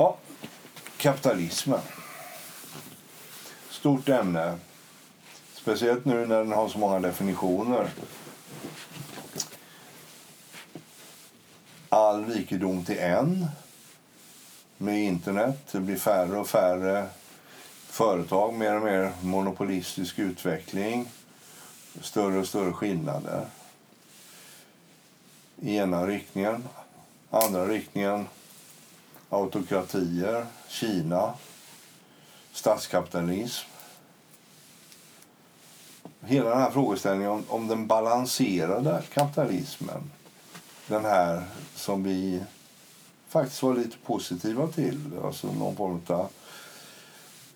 Ja, kapitalismen. Stort ämne. Speciellt nu när den har så många definitioner. All rikedom till en. Med internet. Det blir färre och färre företag. Mer och mer monopolistisk utveckling. Större och större skillnader. I ena riktningen. Andra riktningen autokratier, Kina, statskapitalism. Hela den här frågeställningen om, om den balanserade kapitalismen. Den här som vi faktiskt var lite positiva till. Alltså någon form av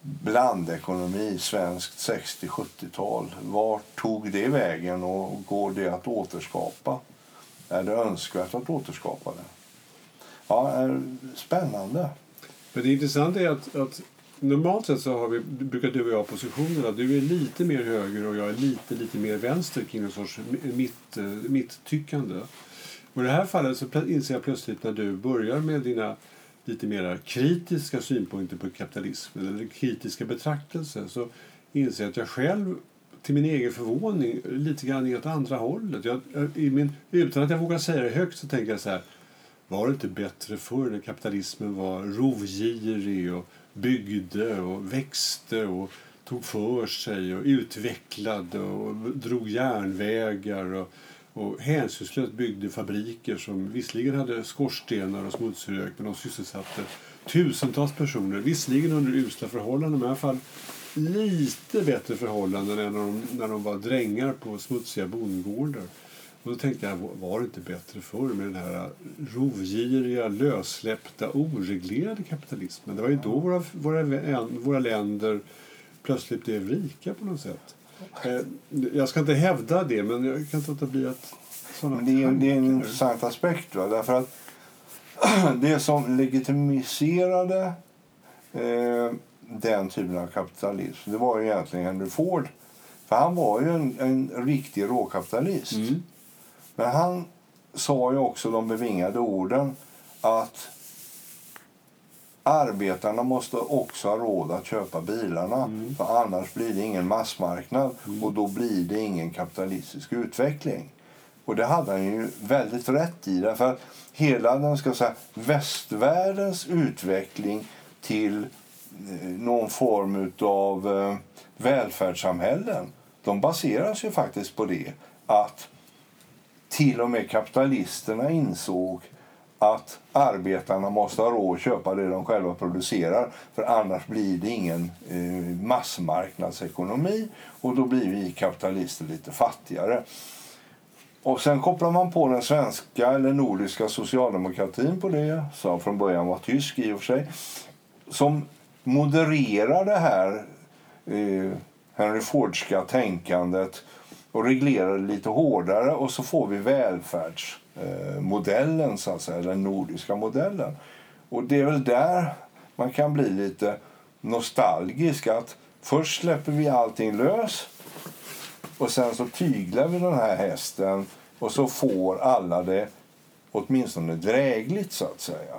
blandekonomi, svenskt 60-70-tal. Vart tog det vägen och går det att återskapa? Är det önskvärt att återskapa det? Ja, är spännande. Men det intressanta är att, att normalt sett så har vi, brukar du och jag positionerna. Du är lite mer höger och jag är lite, lite mer vänster kring en sorts mitt, eh, mitt-tyckande. Och I det här fallet så inser jag plötsligt när du börjar med dina lite mer kritiska synpunkter på kapitalismen eller kritiska betraktelser så inser jag att jag själv till min egen förvåning lite grann åt andra hållet. Jag, eh, i min, utan att jag vågar säga det högt så tänker jag så här var det inte bättre förr när kapitalismen var rovgirig och byggde och växte och tog för sig och utvecklade och drog järnvägar och, och hänsynslöst byggde fabriker som visserligen hade skorstenar och smutsrök men de sysselsatte tusentals personer, visserligen under usla förhållanden men i alla fall lite bättre förhållanden än när de, när de var drängar på smutsiga bondgårdar. Och då tänkte jag, var det inte bättre förr med den här rovgiriga, lössläppta, oreglerade kapitalismen? Det var ju då våra, våra, våra länder plötsligt blev rika på något sätt. Eh, jag ska inte hävda det, men jag kan inte låta bli att... Men det, är, det är en intressant aspekt. Va? Därför att det som legitimiserade eh, den typen av kapitalism det var ju egentligen Henry Ford. För han var ju en, en riktig råkapitalist. Mm. Men han sa ju också de bevingade orden att arbetarna måste också ha råd att köpa bilarna. Mm. För Annars blir det ingen massmarknad mm. och då blir det ingen kapitalistisk utveckling. Och Det hade han ju väldigt rätt i. Därför hela den ska säga, västvärldens utveckling till eh, någon form av eh, välfärdssamhällen de baseras ju faktiskt på det att till och med kapitalisterna insåg att arbetarna måste ha råd att köpa det de själva producerar för annars blir det ingen eh, massmarknadsekonomi och då blir vi kapitalister lite fattigare. Och sen kopplar man på den svenska eller nordiska socialdemokratin på det, som från början var tysk i och för sig, som modererar det här eh, Henry Fordska tänkandet och reglerar det lite hårdare och så får vi välfärdsmodellen, så att säga, den nordiska modellen. Och det är väl där man kan bli lite nostalgisk. att Först släpper vi allting lös och sen så tyglar vi den här hästen och så får alla det åtminstone drägligt så att säga.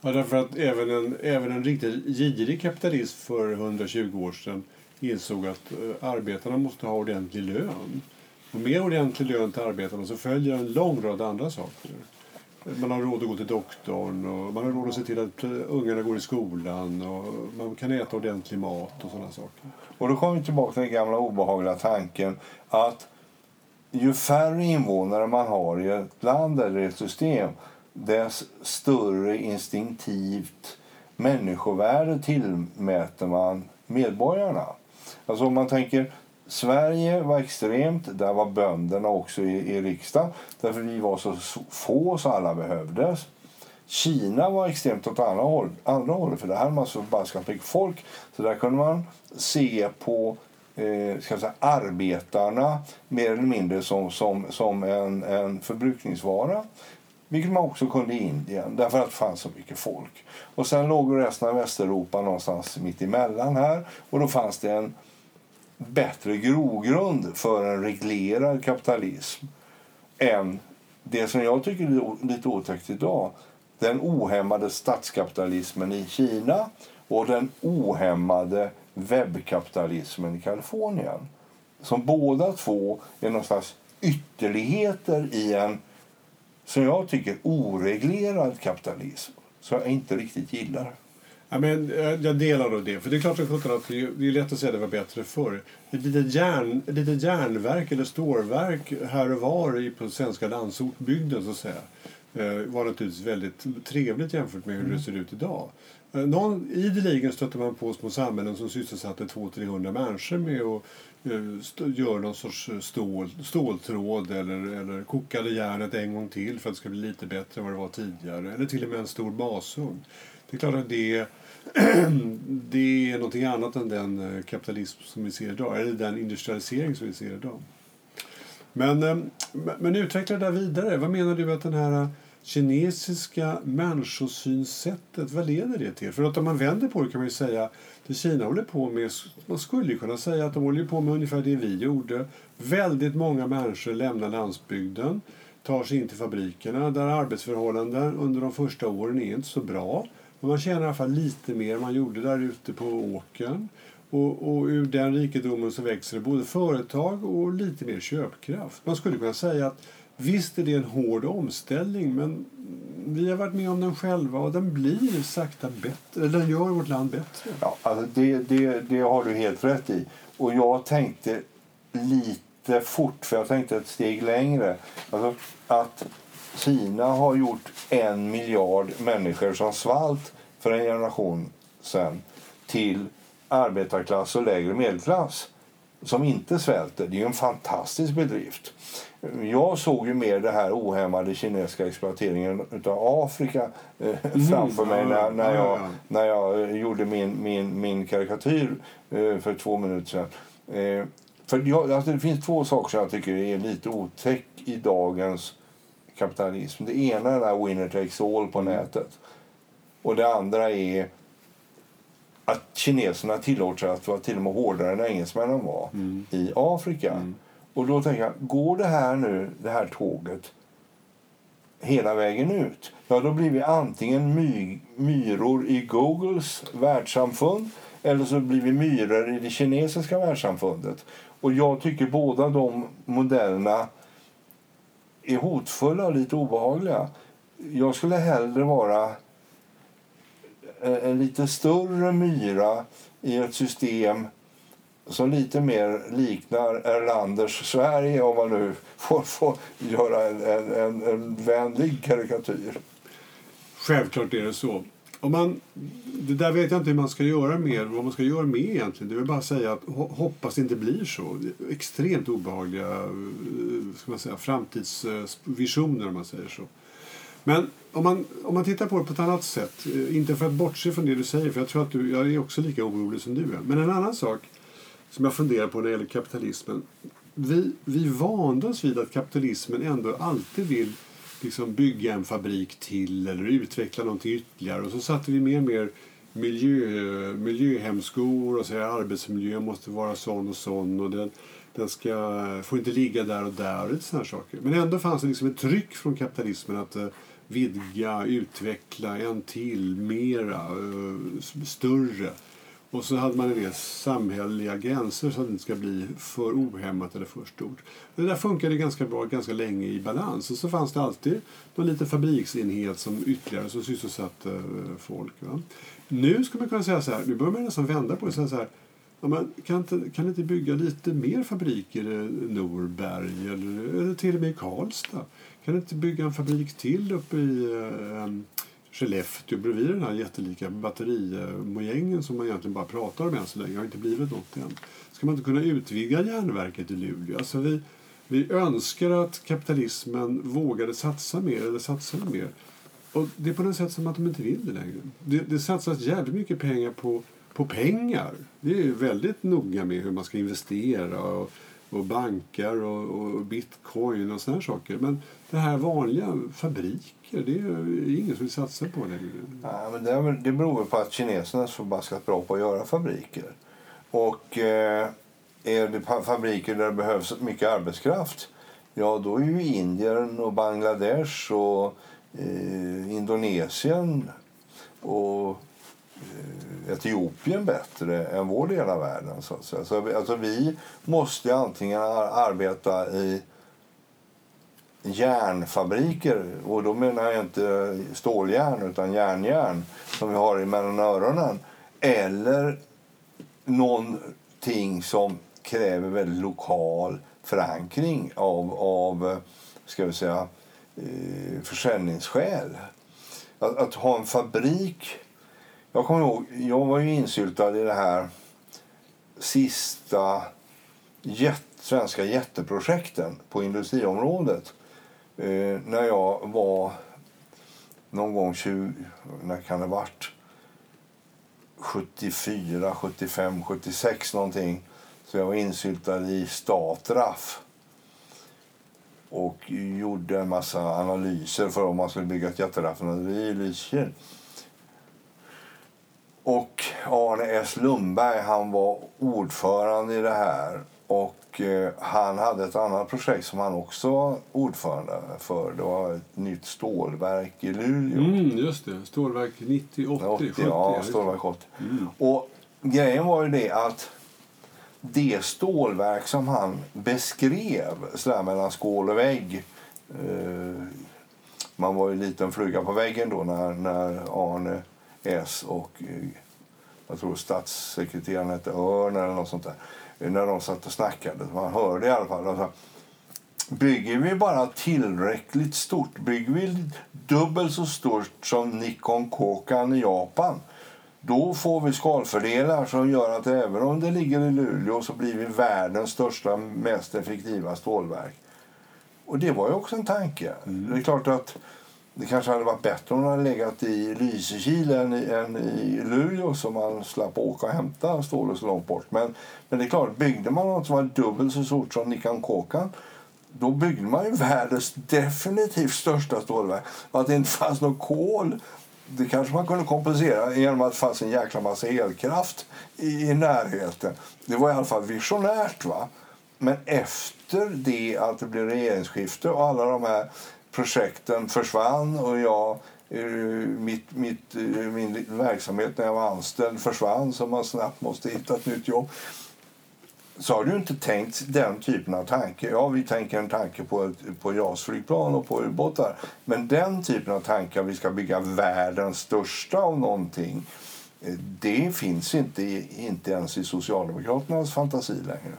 Ja, därför att även en, även en riktigt girig kapitalist för 120 år sedan insåg att eh, arbetarna måste ha ordentlig lön. Och med ordentlig lön till arbetarna så följer en lång rad andra saker. Eh, man har råd att gå till doktorn och man har råd att se till att eh, ungarna går i skolan och man kan äta ordentlig mat och sådana saker. Och då kommer vi tillbaka till den gamla obehagliga tanken att ju färre invånare man har i ett land eller ett system dess större instinktivt människovärde tillmäter man medborgarna. Alltså om man tänker Sverige var extremt, där var bönderna också i, i riksdagen därför vi var så få så alla behövdes. Kina var extremt åt andra, håll, andra hållet för där hade man så förbaskat mycket folk. Så där kunde man se på eh, ska säga, arbetarna mer eller mindre som, som, som en, en förbrukningsvara. Vilket man också kunde i Indien, därför att det fanns så mycket folk. Och Sen låg resten av Västeuropa någonstans mitt emellan här. Och då fanns det en bättre grogrund för en reglerad kapitalism än det som jag tycker är lite otäckt idag den ohämmade statskapitalismen i Kina och den ohämmade webbkapitalismen i Kalifornien. Som båda två är någon slags ytterligheter i en, som jag tycker, oreglerad kapitalism. Som jag inte riktigt gillar. Ja, men, eh, jag delar nog det. För det är klart att det är lätt att säga att det var bättre förr. Ett litet, järn, ett litet järnverk eller stålverk här och var i på svenska landsortbygden så att säga eh, var naturligtvis väldigt trevligt jämfört med hur det mm. ser ut idag. Eh, någon, ideligen stötte man på små samhällen som sysselsatte 200-300 människor med att göra någon sorts stål, ståltråd eller, eller kokade järnet en gång till för att det ska bli lite bättre än vad det var tidigare. Eller till och med en stor masugn. Det är klart att det, det är någonting annat än den eh, kapitalism som vi ser idag, eller den industrialisering som vi ser idag. Men, eh, men utveckla det där vidare. Vad menar du att den här eh, kinesiska människosynsättet, vad leder det till? För att om man vänder på det kan man ju säga det Kina håller på med, man skulle ju kunna säga att de håller på med ungefär det vi gjorde. Väldigt många människor lämnar landsbygden, tar sig in till fabrikerna där arbetsförhållanden under de första åren är inte så bra. Och man tjänar i alla fall lite mer än man gjorde där ute på åkern. Och, och ur den rikedomen så växer det både företag och lite mer köpkraft. Man skulle kunna säga att visst är det en hård omställning men vi har varit med om den själva och den blir sakta bättre. Eller den gör vårt land bättre. Ja, alltså det, det, det har du helt rätt i. Och jag tänkte lite fort, för jag tänkte ett steg längre. Alltså att Kina har gjort en miljard människor som svalt för en generation sen till arbetarklass och lägre medelklass som inte svälter. Det är en fantastisk bedrift. Jag såg ju mer det här ohämmade kinesiska exploateringen av Afrika eh, mm. framför mig när, när, jag, när jag gjorde min, min, min karikatyr eh, för två minuter sedan. Eh, för jag, alltså det finns två saker som jag tycker är lite otäck i dagens kapitalism. Det ena är där winner takes all på mm. nätet. Och det andra är att kineserna tillåter sig att vara till och med hårdare än engelsmännen var mm. i Afrika. Mm. Och då tänker jag, går det här nu, det här tåget hela vägen ut? Ja, då blir vi antingen my myror i Googles världssamfund eller så blir vi myror i det kinesiska världssamfundet. Och jag tycker båda de modellerna är hotfulla och lite obehagliga. Jag skulle hellre vara en lite större myra i ett system som lite mer liknar Erlanders Sverige om man nu får, får göra en, en, en vänlig karikatyr. Självklart är det så. Om man, det där vet jag inte hur man ska göra med, vad man ska göra med egentligen. Det vill bara säga att hoppas det inte blir så. Extremt obehagliga eh, ska man säga, framtidsvisioner om man säger så. Men om man, om man tittar på det på ett annat sätt, eh, inte för att bortse från det du säger, för jag tror att du, jag är också lika orolig som du är. Men en annan sak som jag funderar på när det gäller kapitalismen. Vi, vi vande oss vid att kapitalismen ändå alltid vill liksom bygga en fabrik till eller utveckla någonting ytterligare. Och så satte vi mer och mer miljö, miljöhemskor och så att arbetsmiljön måste vara sån och sån. Och den, den ska, får inte ligga där och där. Och såna saker. Men ändå fanns det liksom ett tryck från kapitalismen att eh, vidga, utveckla en till, mera, eh, större. Och så hade man en del samhälleliga gränser så att det inte ska bli för ohämmat eller för stort. Det där funkade ganska bra ganska länge i balans. Och så fanns det alltid någon liten fabriksenhet som ytterligare som sysselsatte eh, folk. Va? Nu skulle man kunna säga så här, nu börjar man nästan vända på det. och Så här, ja, men kan, inte, kan inte bygga lite mer fabriker i Norberg eller, eller till och med i Karlstad? Kan inte bygga en fabrik till uppe i eh, Skellefteå bredvid den här jättelika batterimojängen som man egentligen bara pratar om än så länge. Det har inte blivit något än. Ska man inte kunna utvidga järnverket i Luleå? Alltså vi, vi önskar att kapitalismen vågade satsa mer eller satsade mer. Och det är på något sätt som att de inte vill det längre. Det, det satsas jävligt mycket pengar på, på pengar. Det är väldigt noga med hur man ska investera och och banker och, och bitcoin och såna saker. Men det här vanliga fabriker, det är ingen som vill satsa på längre. Ja, men det, det beror på att kineserna är så förbaskat bra på att göra fabriker. Och eh, är det fabriker där det behövs mycket arbetskraft, ja då är ju Indien och Bangladesh och eh, Indonesien och Eh, Etiopien bättre än vår del av världen. Så att säga. Så, vi- alltså, vi måste antingen arbeta i järnfabriker, och då menar jag inte ståljärn utan järnjärn som vi har i mellan öronen, eller någonting som kräver väldigt lokal förankring av, av ska vi säga, eh, försäljningsskäl. Att, att ha en fabrik... Jag kommer ihåg, jag var ju insyltad i det här sista jätt, svenska jätteprojekten på industriområdet. Eh, när jag var någon gång 20, när kan det ha varit? 74, 75, 76 någonting. Så jag var insyltad i Statraf och gjorde en massa analyser för om man skulle bygga ett jätteraffinaderi i Lysekil. Och Arne S Lundberg han var ordförande i det här. Och eh, han hade ett annat projekt som han också var ordförande för. Det var ett nytt stålverk i Luleå. Mm, just det. Stålverk 90, 80, 80, 70. ja. Stålverk 80. Och grejen var ju det att det stålverk som han beskrev, så där mellan skål och vägg. Eh, man var ju liten fluga på väggen då när, när Arne S och eh, jag tror statssekreteraren hette Örn eller något sånt där. När de satt och snackade. Man hörde i alla fall. Alltså, Bygger vi bara tillräckligt stort, bygger vi dubbelt så stort som Nikon Kokan i Japan då får vi skalfördelar som gör att även om det ligger i Luleå så blir vi världens största, mest effektiva stålverk. Och det var ju också en tanke. Det är klart att det kanske hade varit bättre om de hade legat i Lysekil än i, än i Luleå så man slapp åka och hämta stålet så långt bort. Men, men det är klart, byggde man något som var dubbelt så stort som Nikan Kokan då byggde man ju världens definitivt största stålverk. Och att det inte fanns något kol det kanske man kunde kompensera genom att det fanns en jäkla massa elkraft i, i närheten. Det var i alla fall visionärt. va. Men efter det att det blev regeringsskifte och alla de här projekten försvann och jag, eh, mitt, mitt, eh, min verksamhet när jag var anställd försvann så man snabbt måste hitta ett nytt jobb så har du inte tänkt den typen av tanke. Ja, vi tänker en tanke på, på JAS-flygplan och på ubåtar. Men den typen av tanke, att vi ska bygga världens största av någonting, eh, det finns inte, inte ens i Socialdemokraternas fantasi längre.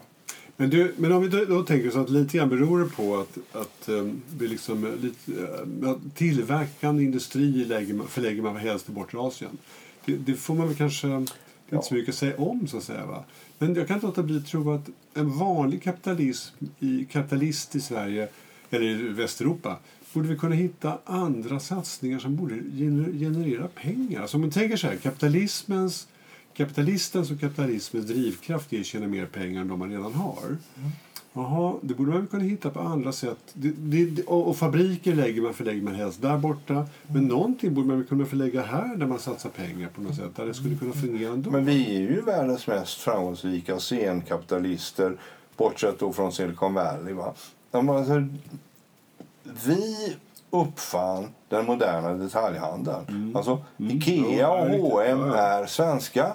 Men, du, men om vi då, tänker så att lite grann beror det på att, att um, vi liksom, eh, uh, att tillverkande industri lägger man, förlägger man helst till bortre Asien. Det, det får man väl kanske Ja. inte så mycket att säga om så att säga. Va? Men jag kan inte låta bli att tro att en vanlig kapitalism i, kapitalist i Sverige eller i Västeuropa borde vi kunna hitta andra satsningar som borde gener- generera pengar. Alltså om man tänker så här, kapitalismens Kapitalistens och kapitalismens drivkraft är att tjäna mer pengar än de man redan har. Jaha, det borde man väl kunna hitta på andra sätt. Det, det, och, och fabriker lägger man, förlägger man helst där borta. Men någonting borde man väl kunna förlägga här där man satsar pengar på något sätt. Där det skulle kunna fungera ändå. Men vi är ju världens mest framgångsrika scenkapitalister, bortsett då från Silicon Valley. Va? Alltså, vi uppfann den moderna detaljhandeln. Alltså, Ikea och Mm. Ja, riktigt. H&M Ja, är svenska.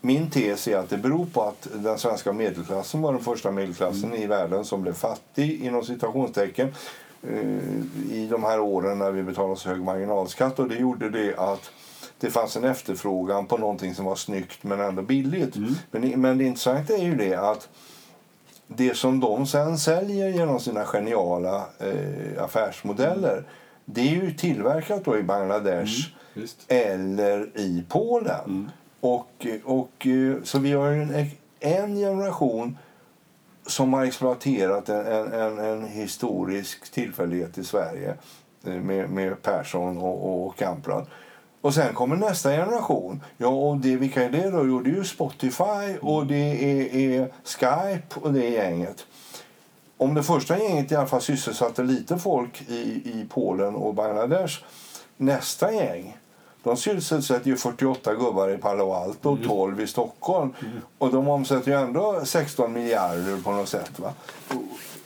Min tes är att det beror på att den svenska medelklassen var den första medelklassen Mm. i världen som blev fattig inom citationstecken eh, i de här åren när vi betalade så hög marginalskatt. Och det gjorde det att det fanns en efterfrågan på någonting som var snyggt men ändå billigt. Men, men det intressanta är ju det att det som de sen säljer genom sina geniala eh, affärsmodeller det är ju tillverkat då i Bangladesh Visst. eller i Polen. Och, och, eh, så vi har en, en generation som har exploaterat en, en, en, en historisk tillfällighet i Sverige eh, med, med Persson och, och Kamprad. Och sen kommer nästa generation. Ja, och det, vilka är det då? Jo, det är ju Spotify och det är, är Skype och det är gänget. Om det första gänget i alla fall sysselsatte lite folk i, i Polen och Bangladesh. Nästa gäng de sysselsätter ju 48 gubbar i Palo Alto och 12 i Stockholm. Och de omsätter ju ändå 16 miljarder på något sätt. Va?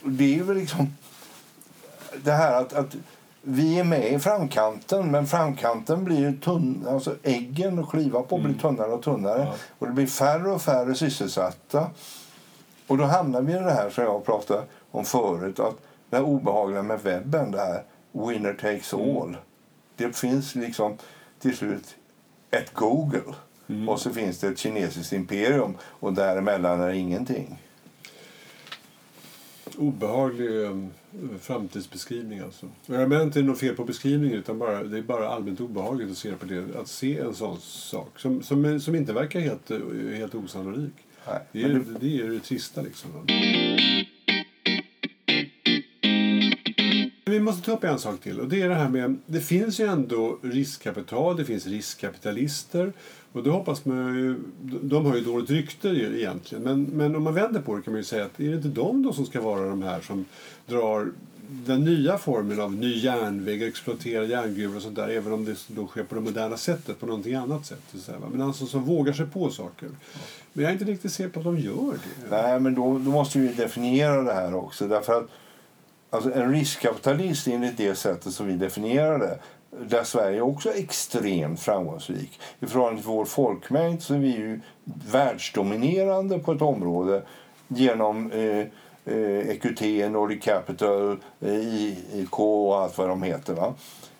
Det är väl liksom det här att, att vi är med i framkanten, men framkanten blir ju tunn, alltså äggen att kliva på blir tunnare och tunnare. Ja. Och det blir färre och färre sysselsatta. Och då hamnar vi i det här som jag pratade om förut, att det här obehagliga med webben, det här winner takes all. Det finns liksom till slut ett Google och så finns det ett kinesiskt imperium och däremellan är ingenting. Obehaglig eh, framtidsbeskrivning alltså. Och Jag menar inte något fel på beskrivningen utan bara, det är bara allmänt obehagligt att se på det. Att se en sån sak som, som, som inte verkar helt, helt osannolik. Nej, Det är, det- det är det trista liksom. Vi måste ta upp en sak till. Och det är det här med, det finns ju ändå riskkapital, det finns riskkapitalister. Och det hoppas man ju, de har ju dåligt rykte egentligen. Men, men om man vänder på det kan man ju säga att är det inte de då som ska vara de här som drar den nya formen av ny järnväg, exploatera järngruvor och sånt där, även om det då sker på det moderna sättet, på någonting annat sätt. Så här, va? Men alltså som vågar sig på saker. Men jag är inte riktigt säker på att de gör det. Nej, men då, då måste vi definiera det här också. Därför att alltså, en riskkapitalist enligt det sättet som vi definierar det där Sverige också är extremt framgångsrik. I förhållande till vår folkmängd så är vi ju världsdominerande på ett område genom eh, eh, EQT, Nordic Capital, eh, IK och allt vad de heter. Va?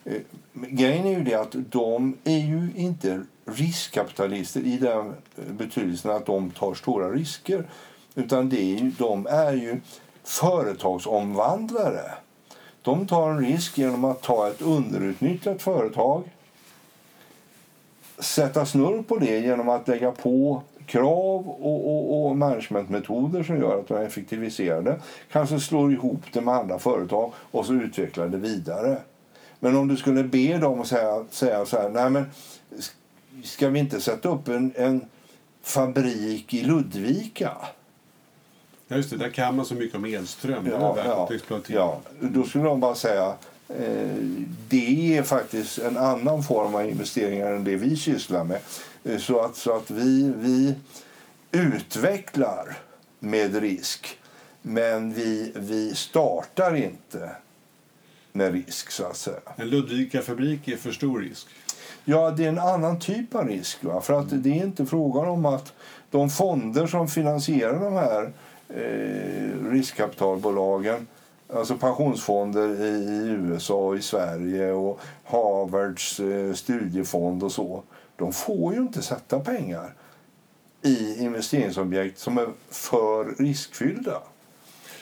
Eh, grejen är ju det att de är ju inte riskkapitalister i den betydelsen att de tar stora risker. Utan det är ju, de är ju företagsomvandlare. De tar en risk genom att ta ett underutnyttjat företag sätta snurr på det genom att lägga på krav och, och, och managementmetoder som gör att de effektiviserar det. Kanske slår ihop det med andra företag och så utvecklar det vidare. Men om du skulle be dem att säga, säga så här, nej men ska vi inte sätta upp en, en fabrik i Ludvika? Ja, just det, där kan man så mycket om elström. det är värt att exploatera. ja, då skulle de bara säga eh, det är faktiskt en annan form av investeringar än det vi sysslar med. Eh, så att, så att vi, vi utvecklar med risk men vi, vi startar inte med risk, så att säga. En Ludvika-fabrik är för stor risk. Ja, det är en annan typ av risk. Va? För att det är inte frågan om att de fonder som finansierar de här eh, riskkapitalbolagen alltså pensionsfonder i USA och i Sverige och Harvards eh, studiefond och så de får ju inte sätta pengar i investeringsobjekt som är för riskfyllda.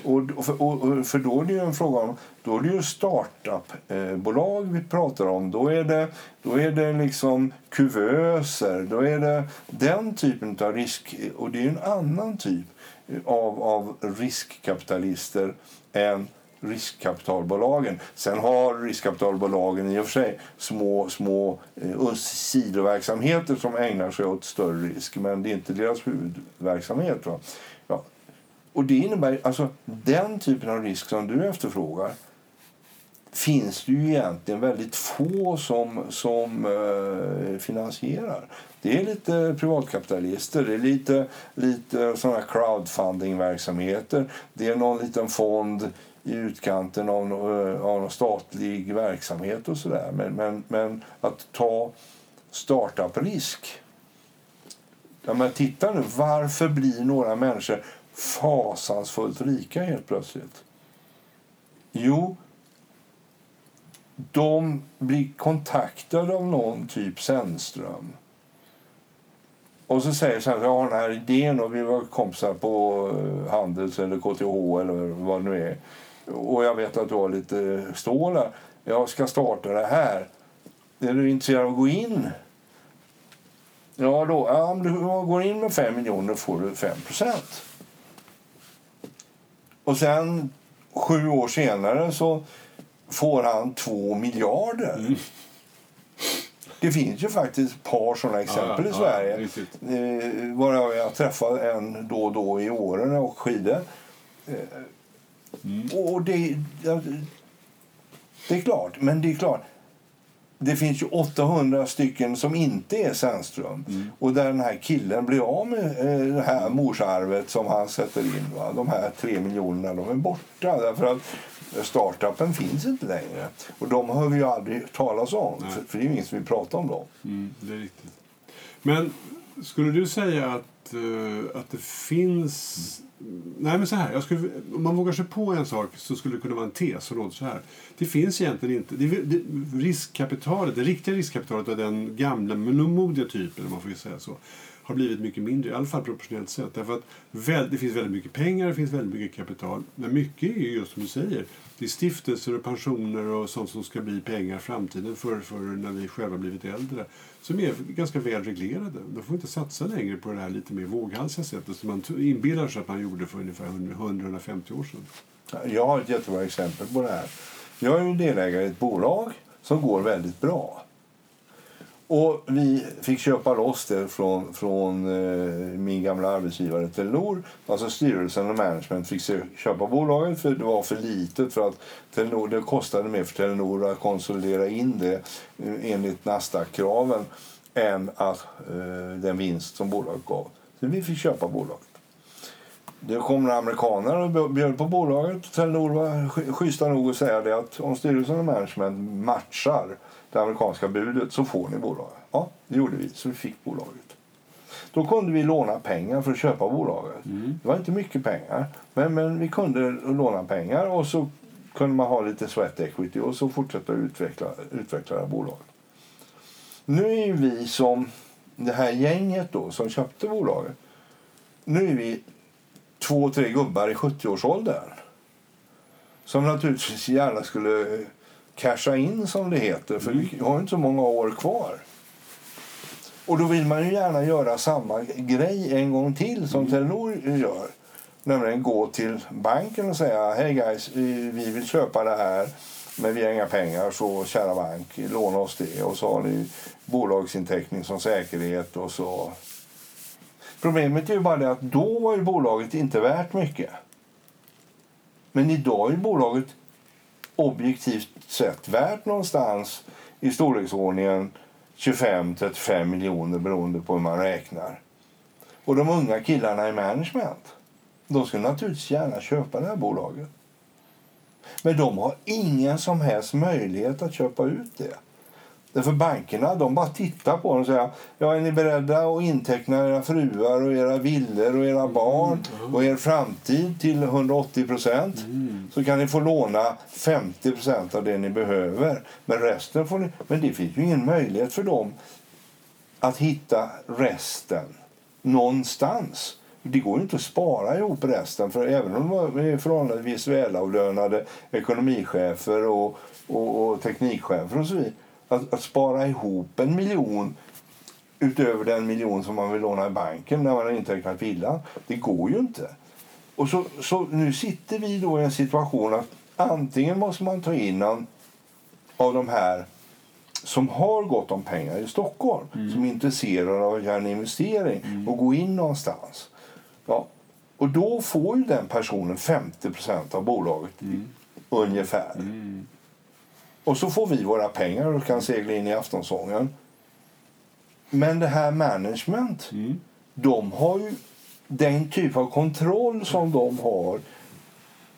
Och, och, för, och, och för då är det ju en fråga om då är det ju startupbolag vi pratar om. Då är det, då är det liksom kuvöser, då är det den typen av risk. Och det är ju en annan typ av, av riskkapitalister än riskkapitalbolagen. Sen har riskkapitalbolagen i och för sig små, små eh, sidoverksamheter som ägnar sig åt större risk, men det är inte deras huvudverksamhet. Va? Ja. Och det innebär alltså den typen av risk som du efterfrågar finns det ju egentligen väldigt få som, som eh, finansierar. Det är lite privatkapitalister, det är lite, lite såna crowdfunding-verksamheter. Det är någon liten fond i utkanten av, eh, av någon statlig verksamhet och sådär. Men, men, men att ta startup-risk... Ja, men titta nu, varför blir några människor fasansfullt rika helt plötsligt? Jo, de blir kontaktade av någon typ Sändström. Och så säger så här, jag har den här idén och vi var kompisar på eh, Handels eller KTH eller vad det nu är. Och jag vet att du har lite stål här. Jag ska starta det här. Är du intresserad av att gå in? Ja, då, ja, om du går in med 5 miljoner får du 5 procent. Och sen sju år senare så får han 2 miljarder. Det finns ju faktiskt ett par sådana exempel Ja, i Sverige. ja. Eh, bara jag träffar en då och då i åren och skidor. Mm. Och det, det är klart, men det är klart. det finns ju 800 stycken som inte är Sandström. Och där den här killen blir av med eh, det här morsarvet som han sätter in. Va? De här tre miljonerna de är borta. Därför att startupen finns inte längre. Och de hör vi ju aldrig talas om. För, för det är ingen som vill prata om dem. Mm, det är riktigt. Men skulle du säga att, eh, att det finns... Nej, men så här. Skulle, om man vågar sig på en sak så skulle det kunna vara en tes som låter så här. Det finns egentligen inte... Det, det, riskkapitalet, det riktiga riskkapitalet av den gamla, modiga typen, om man får säga så, har blivit mycket mindre, i alla fall proportionellt sett. Därför att väl, det finns väldigt mycket pengar, det finns väldigt mycket kapital. Men mycket är ju just som du säger, det är stiftelser och pensioner och sånt som ska bli pengar i framtiden för, för när vi själva blivit äldre. Som är ganska väl reglerade. De får inte satsa längre på det här lite mer våghalsiga sättet som man inbillar sig att man gjorde för ungefär 100-150 år sedan. Jag har ett jättebra exempel på det här. Jag är ju delägare i ett bolag som går väldigt bra. Och vi fick köpa loss det från, från eh, min gamla arbetsgivare Telenor. Alltså styrelsen och management fick köpa bolaget för det var för litet för att Telenor, det kostade mer för Telenor att konsolidera in det eh, enligt Nasdaq-kraven än att, eh, den vinst som bolaget gav. Så vi fick köpa bolaget. Det kom några amerikaner och bjöd på bolaget. Telenor var schyssta nog att säga det att om styrelsen och management matchar det amerikanska budet så får ni bolaget. Ja, det gjorde vi, så vi fick bolaget. Då kunde vi låna pengar för att köpa bolaget. Mm. Det var inte mycket pengar, men, men vi kunde låna pengar och så kunde man ha lite sweat equity och så fortsätta utveckla, utveckla bolaget. Nu är vi som det här gänget då som köpte bolaget. Nu är vi två, tre gubbar i 70-årsåldern som naturligtvis gärna skulle casha in som det heter för vi har inte så många år kvar. Och då vill man ju gärna göra samma grej en gång till som mm. Telenor gör. Nämligen gå till banken och säga hej guys, vi vill köpa det här men vi har inga pengar så kära bank, låna oss det och så har ni bolagsinteckning som säkerhet och så. Problemet är ju bara det att då var ju bolaget inte värt mycket. Men idag är bolaget objektivt sett värt någonstans i storleksordningen 25-35 miljoner beroende på hur man räknar. Och de unga killarna i management de skulle naturligtvis gärna köpa det här bolaget. Men de har ingen som helst möjlighet att köpa ut det. Därför bankerna de bara tittar på dem och säger ja, är ni beredda att inteckna era fruar och era villor och era barn mm. och er framtid till 180 procent mm. så kan ni få låna 50 procent av det ni behöver. Men resten får ni... Men det finns ju ingen möjlighet för dem att hitta resten någonstans. Det går inte att spara ihop resten. För även om de är förhållandevis välavlönade ekonomichefer och, och, och teknikchefer och så vidare att, att, spara ihop en miljon utöver den miljon som man vill låna i banken när man har intecknat villan. Det går ju inte. Och så, så nu sitter vi då i en situation att antingen måste man ta in en av de här som har gott om pengar i Stockholm mm. som är intresserade av att göra en investering mm. och gå in någonstans. Ja. Och då får ju den personen 50% av bolaget mm. ungefär. Mm. Och så får vi våra pengar och kan segla in i aftonsången. Men det här management, mm. de har ju den typ av kontroll som de har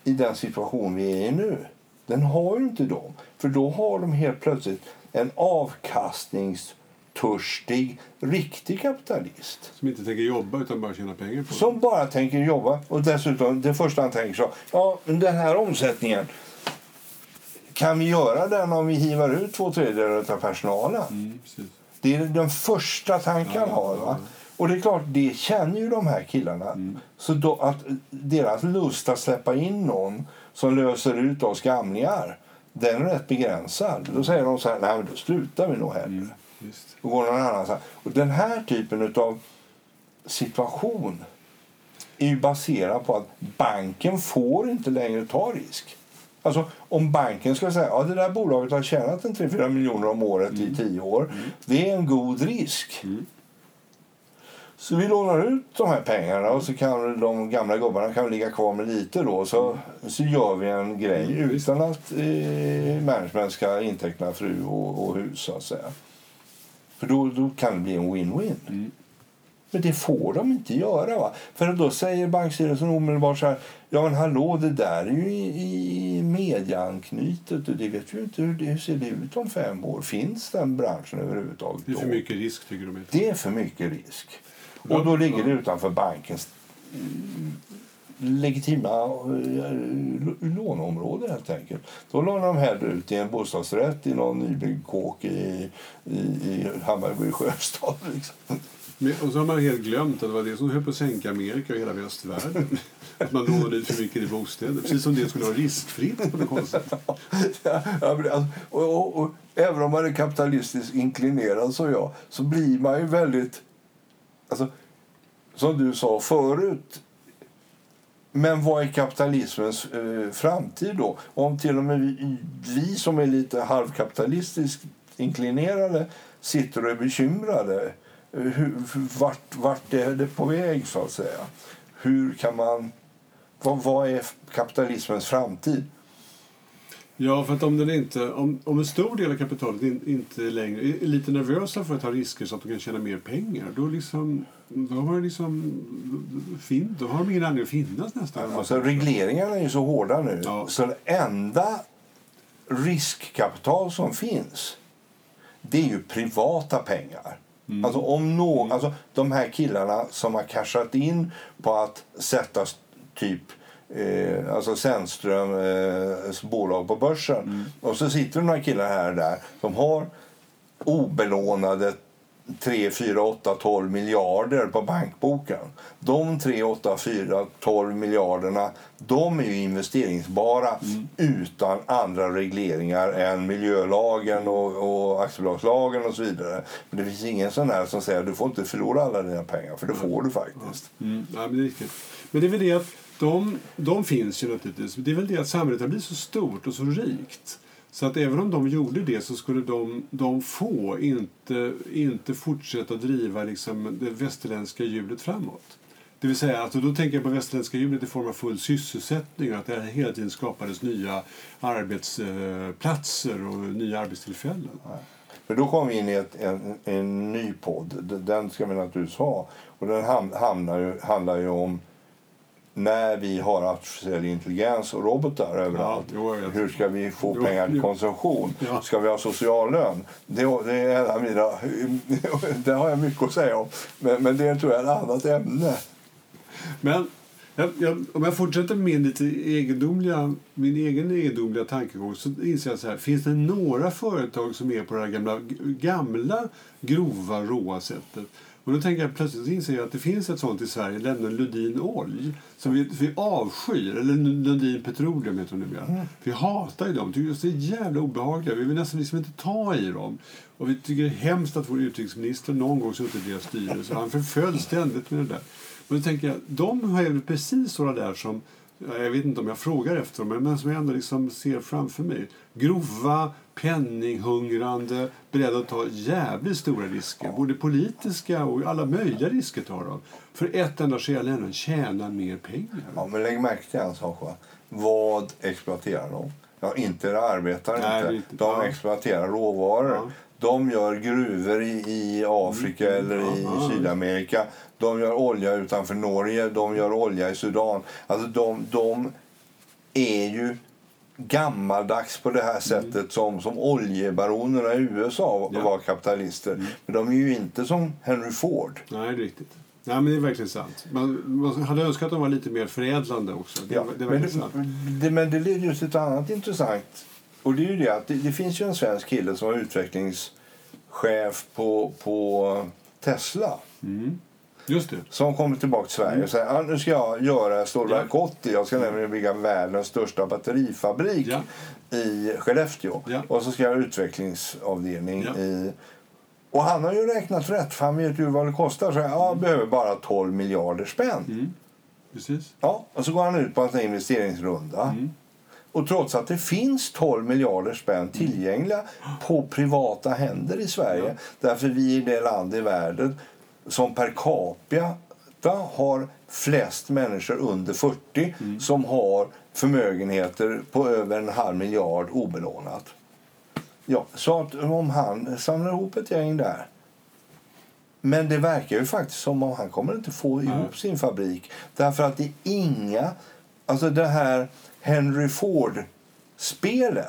i den situation vi är i nu. Den har ju inte de. För då har de helt plötsligt en avkastningstörstig, riktig kapitalist. Som inte tänker jobba utan bara tjäna pengar på Som bara tänker jobba. Och dessutom, det första han tänker så, ja den här omsättningen kan vi göra den om vi hivar ut två tredjedelar av personalen? Mm, det är den första tanken ja, har. Va? Och det är klart, det känner ju de här killarna. Mm. Så då, att deras lust att släppa in någon som löser ut oss gamlingar, den är rätt begränsad. Då säger de så här, nej men då slutar vi nog hellre. Mm, och går någon annan Och den här typen av situation är ju baserad på att banken får inte längre ta risk. Alltså, om banken ska säga att ja, det där bolaget har tjänat en 3-4 miljoner om året mm. i tio år, mm. det är en god risk. Mm. Så vi lånar ut de här pengarna och så kan de gamla gubbarna kan ligga kvar med lite då. Så, så gör vi en grej utan att eh, management ska inteckna fru och, och hus så att säga. För då, då kan det bli en win-win. Men det får de inte göra. Va? För då säger bankstyrelsen omedelbart så här. Ja men hallå, det där är ju i, i mediaanknutet och det vet ju inte hur det ser det ut om fem år. Finns den branschen överhuvudtaget Det är för mycket risk tycker de. Det är för mycket risk. Och då ligger det utanför bankens legitima eh, låneområde helt enkelt. Då lånar de hellre ut i en bostadsrätt i någon nybyggd kåk i, i, i Hammarby sjöstad. Liksom. Men, och så har man helt glömt att det var det som höll på att sänka Amerika och hela västvärlden. att man lånade ut för mycket i bostäder. Precis som det skulle vara riskfritt på något konstigt. Ja, alltså, och, och, och, även om man är kapitalistiskt inklinerad som jag så blir man ju väldigt... Alltså, som du sa förut. Men vad är kapitalismens eh, framtid då? Om till och med vi, vi som är lite halvkapitalistiskt inklinerade sitter och är bekymrade. Hur, vart, vart är det på väg, så att säga? Hur kan man... Vad, vad är kapitalismens framtid? Ja, för att om, den inte, om, om en stor del av kapitalet in, inte längre är lite nervösa för att ta risker så att de kan tjäna mer pengar, då, liksom, då, har, liksom, fin, då har de ingen anledning att finnas nästan. Alltså, regleringarna är ju så hårda nu. Ja. Så det enda riskkapital som finns det är ju privata pengar. Mm. Alltså, om någon, alltså, de här killarna som har cashat in på att sätta typ eh, alltså Sennströms eh, bolag på börsen. Mm. Och så sitter det några killar här och där som har obelånade 3, 4, 8, 12 miljarder på bankboken. De 3, 8, 4, 12 miljarderna de är ju investeringsbara utan andra regleringar än miljölagen och, och aktiebolagslagen och så vidare. Men det finns ingen sån här som säger att du får inte förlora alla dina pengar, för det får du faktiskt. Mm, ja, men, det är riktigt. men det är väl det att de, de finns ju naturligtvis. Det är väl det att samhället har blivit så stort och så rikt. Så att även om de gjorde det så skulle de, de få inte, inte fortsätta driva liksom det västerländska hjulet framåt. Det vill säga, alltså då tänker jag på västerländska hjulet i form av full sysselsättning och att det hela tiden skapades nya arbetsplatser och nya arbetstillfällen. För då kommer vi in i ett, en, en ny podd. Den ska vi naturligtvis ha. Och den ham, hamnar ju, handlar ju om när vi har artificiell intelligens och robotar överallt. vet. Hur ska vi få Jo, pengar till konsumtion? Ja. Ska vi ha social lön? Det, det, är en av mina, det har jag mycket att säga om. Men, men det tror jag är ett annat ämne. Men jag, jag, om jag fortsätter med min, lite egendomliga, min egen egendomliga tankegång så inser jag så här. Finns det några företag som är på det här gamla, gamla grova, råa sättet? Och då tänker jag plötsligt inser jag att det finns ett sånt i Sverige, nämligen Lundin Olj, som vi, vi avskyr, eller Lundin Petroleum heter de numera. Vi hatar ju dem, tycker det är jävla obehagliga, vi vill nästan liksom inte ta i dem. Och vi tycker det är hemskt att vår utrikesminister någon gång suttit i deras styrelse. Han förföljs ständigt med det där. Men då tänker jag, de har ju precis sådana där som, jag vet inte om jag frågar efter dem, men som jag ändå liksom ser framför mig. Grova, penninghungrande, beredda att ta jävligt stora risker. Både politiska och alla möjliga risker tar de. För ett enda skäl, nämligen tjäna mer pengar. Ja, men lägg märke till en sak. Va? Vad exploaterar de? Ja, inte arbetare. Nej, inte. inte- De ja. exploaterar råvaror. Ja. De gör gruvor i, i Afrika Mm. eller i Ja. Sydamerika. De gör olja utanför Norge. De gör olja i Sudan. Alltså de, de är ju gammaldags på det här sättet som, som oljebaronerna i USA Mm. Ja. var kapitalister. Men de är ju inte som Henry Ford. Nej, riktigt. Nej, men det är verkligen sant. Man, man hade önskat att de var lite mer förädlande också. Det, Ja, det är men, sant. det, men det leder just till ett annat intressant. Och det är ju det att det, det finns ju en svensk kille som var utvecklingschef på, på Tesla. Mm. Just det. Som kommer tillbaka till Sverige och säger ah, nu ska jag göra Stålverk Ja. 80. Jag ska nämligen bygga världens största batterifabrik Ja. i Skellefteå. Ja. Och så ska jag ha utvecklingsavdelning Ja. i... Och han har ju räknat rätt, för han vet ju vad det kostar. Så jag Mm. behöver bara 12 miljarder spänn. Precis. Ja, och så går han ut på en investeringsrunda. Mm. Och trots att det finns 12 miljarder spänn tillgängliga på privata händer i Sverige, därför vi är det land i världen som per capita har flest människor under 40 som har förmögenheter på över en halv miljard obelånat. Ja, så att om han samlar ihop ett gäng där men det verkar ju faktiskt som om han kommer inte få ihop sin fabrik. Därför att det är inga... Alltså det här Henry Ford-spelet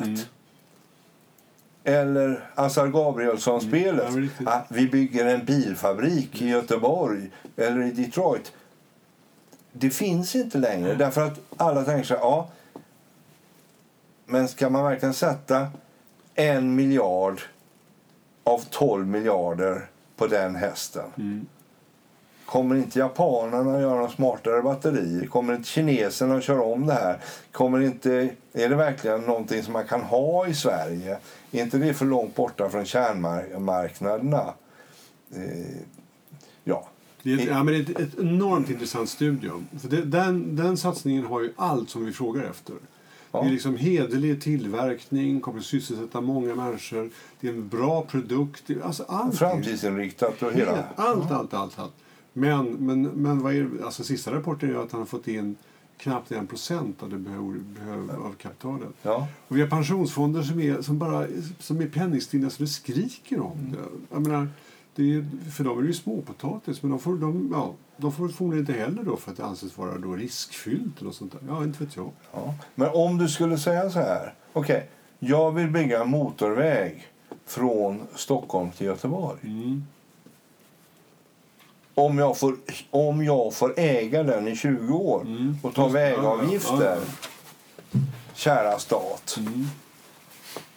eller Assar Gabrielsson-spelet. Mm, ja, ah, vi bygger en bilfabrik i Göteborg eller i Detroit. Det finns inte längre. Därför att alla tänker sig, ja, men ska man verkligen sätta en miljard av 12 miljarder på den hästen? Mm. Kommer inte japanerna att göra smartare batterier? Kommer inte kineserna att köra om det här? Kommer inte, är det verkligen någonting som man kan ha i Sverige? Är inte det för långt borta från kärnmarknaderna? Eh, ja. Det är, ett, ja, men det är ett, enormt intressant studium. För det, den, den satsningen har ju allt som vi frågar efter. Ja. Det är liksom hederlig tillverkning, kommer att sysselsätta många människor. Det är en bra produkt. Alltså allting. Framtidsinriktat och hela... Allt, allt, allt, allt. Men, men, men vad är, alltså, sista rapporten är att han har fått in knappt en procent av det behov, behov av kapitalet. Ja. Och vi har pensionsfonder som är, som bara, som är penningstinna så det skriker om Mm. det. Jag menar, det är, för dem är det ju småpotatis, men de får, de, ja, de får förmodligen inte heller då för att det anses vara då riskfyllt. Eller sånt där. Ja, inte vet jag. Ja. Men om du skulle säga så här. Okej, jag vill bygga en motorväg från Stockholm till Göteborg. Mm. Om jag får, om jag får äga den i 20 år Mm. och ta vägavgifter, kära stat, Mm.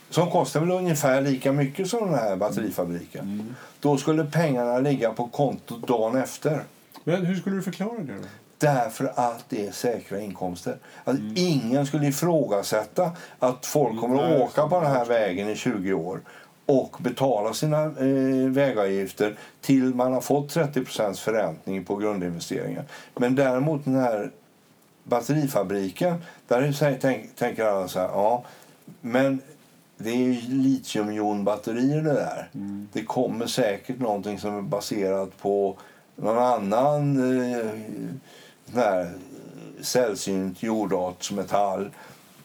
som kostar väl ungefär lika mycket som den här batterifabriken. Mm. Då skulle pengarna ligga på kontot dagen efter. Men hur skulle du förklara det då? Därför att det är säkra inkomster. Att Mm. Ingen skulle ifrågasätta att folk kommer att åka på den här vägen i 20 år och betala sina eh, vägavgifter till man har fått 30% förräntning på grundinvesteringen. Men däremot den här batterifabriken, där tänk, tänker alla så här, ja, men det är ju litiumjonbatterier det där. Mm. Det kommer säkert någonting som är baserat på någon annan eh, här sällsynt jordartsmetall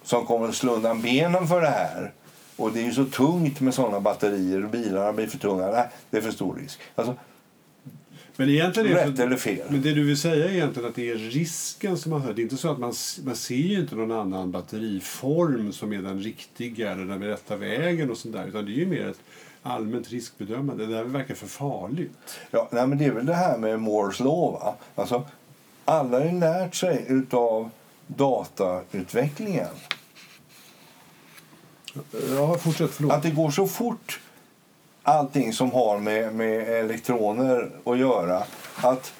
som kommer att slå undan benen för det här. Och det är ju så tungt med sådana batterier och bilarna blir för tunga. Nej, det är för stor risk. Alltså, Men egentligen är rätt eller fel? Men det du vill säga är egentligen att det är risken som man hör. Det är inte så att man, man ser ju inte någon annan batteriform som är den riktiga eller den rätta vägen och sånt där. Utan det är ju mer ett allmänt riskbedömande. Det där verkar för farligt. Ja, nej, men det är väl det här med Moores law. Alltså, alla har ju lärt sig utav datautvecklingen Ja, fortsätt. Förlåt. att det går så fort allting som har med, med elektroner att göra att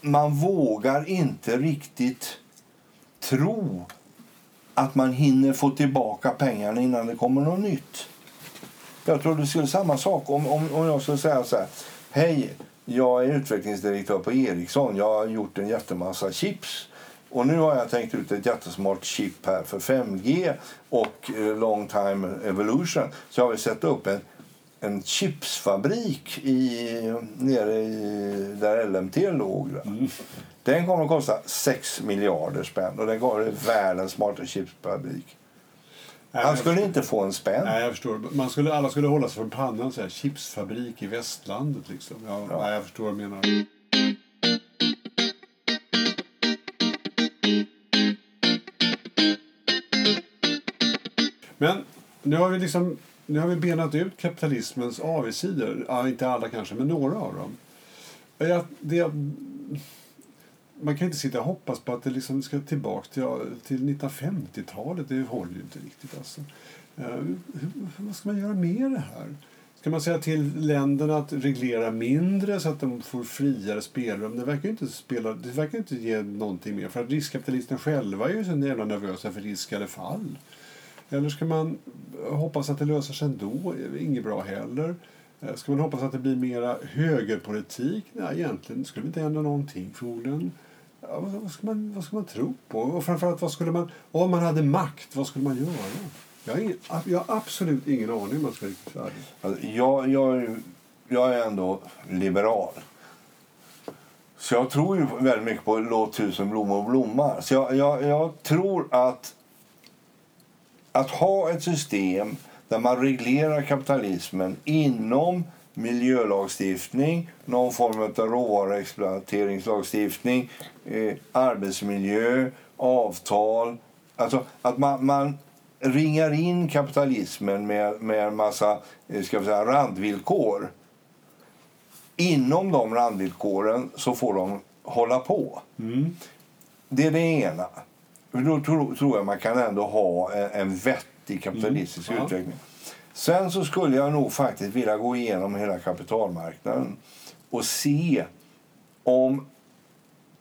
man vågar inte riktigt tro att man hinner få tillbaka pengarna innan det kommer något nytt. Jag tror det skulle samma sak om, om, om jag skulle säga så här. Hej, jag är utvecklingsdirektör på Ericsson. Jag har gjort en jättemassa chips. Och nu har jag tänkt ut ett jättesmart chip här för 5G och eh, long time evolution. Så jag vill sätta upp en, en chipsfabrik i, nere i, där LMT låg. va. Den kommer att kosta 6 miljarder spänn och den kommer världens smartaste chipsfabrik. Han skulle inte få en spänn. Nej, jag förstår. Man skulle, alla skulle hålla sig för pannan. Så här, chipsfabrik i västlandet. Liksom. Ja, Ja. Nej, jag förstår vad du menar. Men nu har vi liksom nu har vi benat ut kapitalismens avigsidor. Ja, inte alla kanske, men några av dem. Ja, det, man kan inte sitta och hoppas på att det liksom ska tillbaka till, till 1950-talet. Det håller ju inte riktigt. Alltså. Eh, hur- vad ska man göra med det här? Ska man säga till länderna att reglera mindre så att de får friare spelrum? Det verkar ju inte, spela, det verkar inte ge någonting mer. För att riskkapitalisterna själva är ju så jävla nervösa för riskade eller fall. Eh, Eller ska man hoppas att det löser sig ändå? Inget bra heller. Eh, ska man hoppas att det blir mera högerpolitik? Nej, egentligen skulle det inte hända någonting förmodligen. Ja, vad, ska man, vad ska man tro på? Och framförallt, vad skulle man, om man hade makt, vad skulle man göra? Jag har, ingen, jag har absolut ingen aning om man ska vara riktigt ärlig. Alltså, jag, jag jag är ändå liberal. Så jag tror ju väldigt mycket på låt tusen blommor blomma. Så jag, jag, jag tror att att ha ett system där man reglerar kapitalismen inom miljölagstiftning, någon form av råvaruexploateringslagstiftning, eh, arbetsmiljö, avtal. Alltså att man, man ringar in kapitalismen med, med en massa eh, ska vi säga, randvillkor. Inom de randvillkoren så får de hålla på. Mm. Det är det ena. Då tror, tror jag man kan ändå ha en, en vettig kapitalistisk Mm, utveckling. Sen så skulle jag nog faktiskt vilja gå igenom hela kapitalmarknaden och se om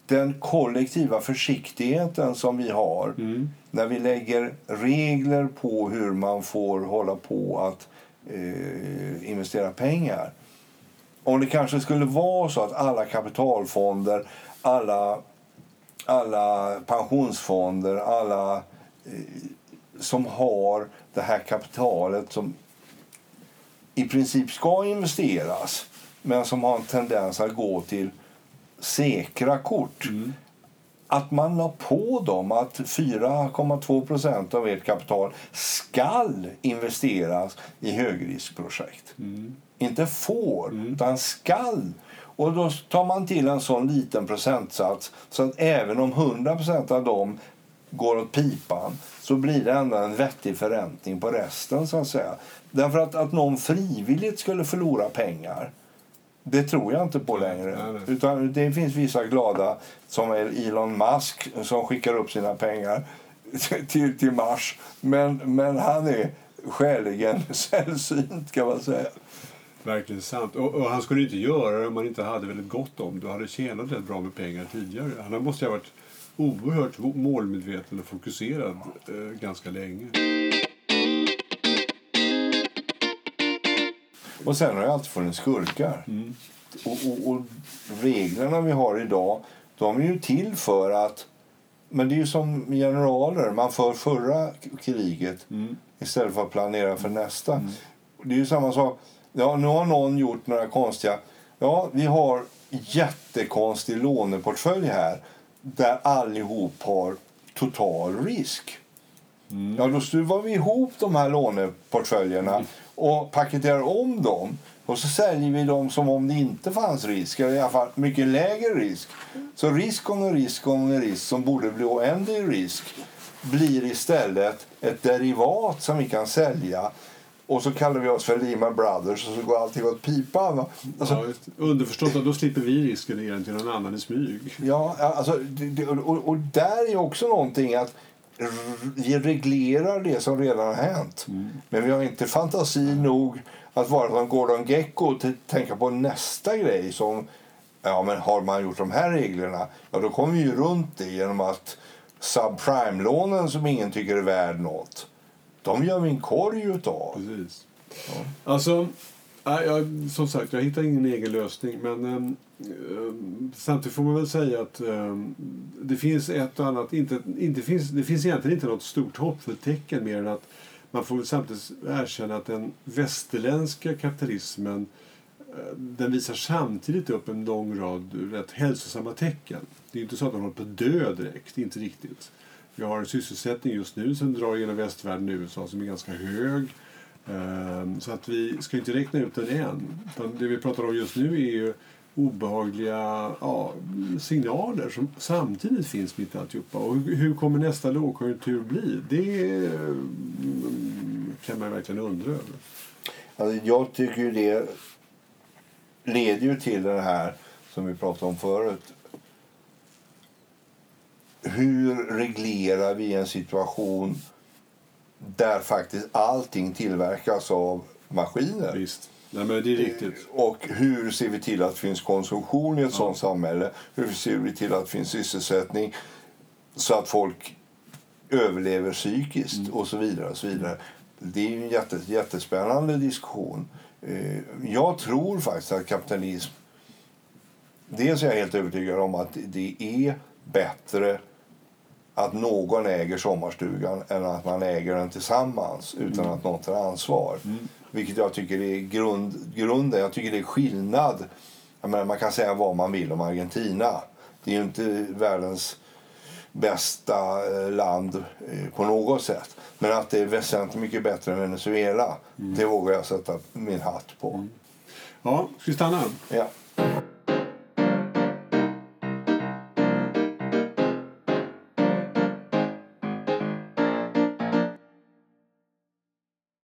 den kollektiva försiktigheten som vi har Mm. när vi lägger regler på hur man får hålla på att eh, investera pengar. Om det kanske skulle vara så att alla kapitalfonder, alla, alla pensionsfonder, alla eh, som har det här kapitalet som i princip ska investeras men som har en tendens att gå till säkra kort att man la på dem att 4,2 procent av ert kapital skall investeras i högriskprojekt. Inte får, utan skall. Och då tar man till en sån liten procentsats så att även om 100 procent av dem går åt pipan så blir det ändå en vettig förräntning på resten. så att säga. Därför att, att någon frivilligt skulle förlora pengar det tror jag inte på längre. nej, nej. Utan det finns vissa glada, som är Elon Musk, som skickar upp sina pengar till, till Mars. Men, men han är skäligen sällsynt, kan man säga. Verkligen sant. Och, och han skulle inte göra det om man inte hade väldigt gott om det. hade tjänat rätt bra med pengar tidigare. Han måste ha varit oerhört målmedveten och fokuserad eh, ganska länge. Och sen har det alltid funnits skurkar. Och, och, och reglerna vi har idag, de är ju till för att... Men det är ju som generaler. Man för förra kriget istället för att planera för nästa. Det är ju samma sak. Ja, nu har någon gjort några konstiga... Ja, vi har jättekonstig låneportfölj här där allihop har total risk. Ja, då stuvar vi ihop de här låneportföljerna och paketerar om dem. Och så säljer vi dem som om det inte fanns risk, eller i alla fall mycket lägre risk. Så risk gånger risk gånger risk, som borde bli oändlig risk, blir istället ett derivat som vi kan sälja. Och så kallar vi oss för Lehman Brothers och så går allting åt pipan. Alltså, Ja, underförstått att då slipper vi risken till någon annan i smyg. Ja, alltså, och, och där är också någonting att vi reglerar det som redan har hänt. Men vi har inte fantasi nog att vara som Gordon Gecko och tänka på nästa grej som ja, men har man gjort de här reglerna, ja, då kommer vi ju runt det genom att subprime-lånen som ingen tycker är värd något, de gör vi en korg utav. Precis. Alltså, nej, jag, som sagt, jag hittar ingen egen lösning. Men ehm, ehm, samtidigt får man väl säga att ehm, det finns ett och annat. Inte, inte finns, det finns egentligen inte något stort hoppfulltecken mer än att man får väl samtidigt erkänna att den västerländska kapitalismen eh, den visar samtidigt upp en lång rad rätt hälsosamma tecken. Det är inte så att de håller på att dö direkt, inte riktigt. Vi har en sysselsättning just nu som drar genom västvärlden i USA som är ganska hög. Ehm, så att vi ska inte räkna ut den än. Det vi pratar om just nu är ju obehagliga ja, signaler som samtidigt finns mitt i alltihopa. Och hur kommer nästa lågkonjunktur bli? Det mm, kan man verkligen undra över. Alltså, jag tycker ju det leder ju till det här som vi pratade om förut. Hur reglerar vi en situation där faktiskt allting tillverkas av maskiner? Visst. Nej, men det är riktigt. Och hur ser vi till att det finns konsumtion i ett sådant samhälle? Hur ser vi till att det finns sysselsättning så att folk överlever psykiskt och så vidare. Och så vidare. Det är en jätte, jättespännande diskussion. Eh, Jag tror faktiskt att kapitalism... Dels är jag helt övertygad om att det är bättre att någon äger sommarstugan än att man äger den tillsammans utan att någon tar ansvar. Vilket jag tycker är grund, grunden. Jag tycker det är skillnad. Jag menar, man kan säga vad man vill om Argentina. Det är ju inte världens bästa eh, land eh, på något sätt. Men att det är väsentligt mycket bättre än Venezuela, det vågar jag sätta min hatt på. Ja, ska vi stanna? Ja.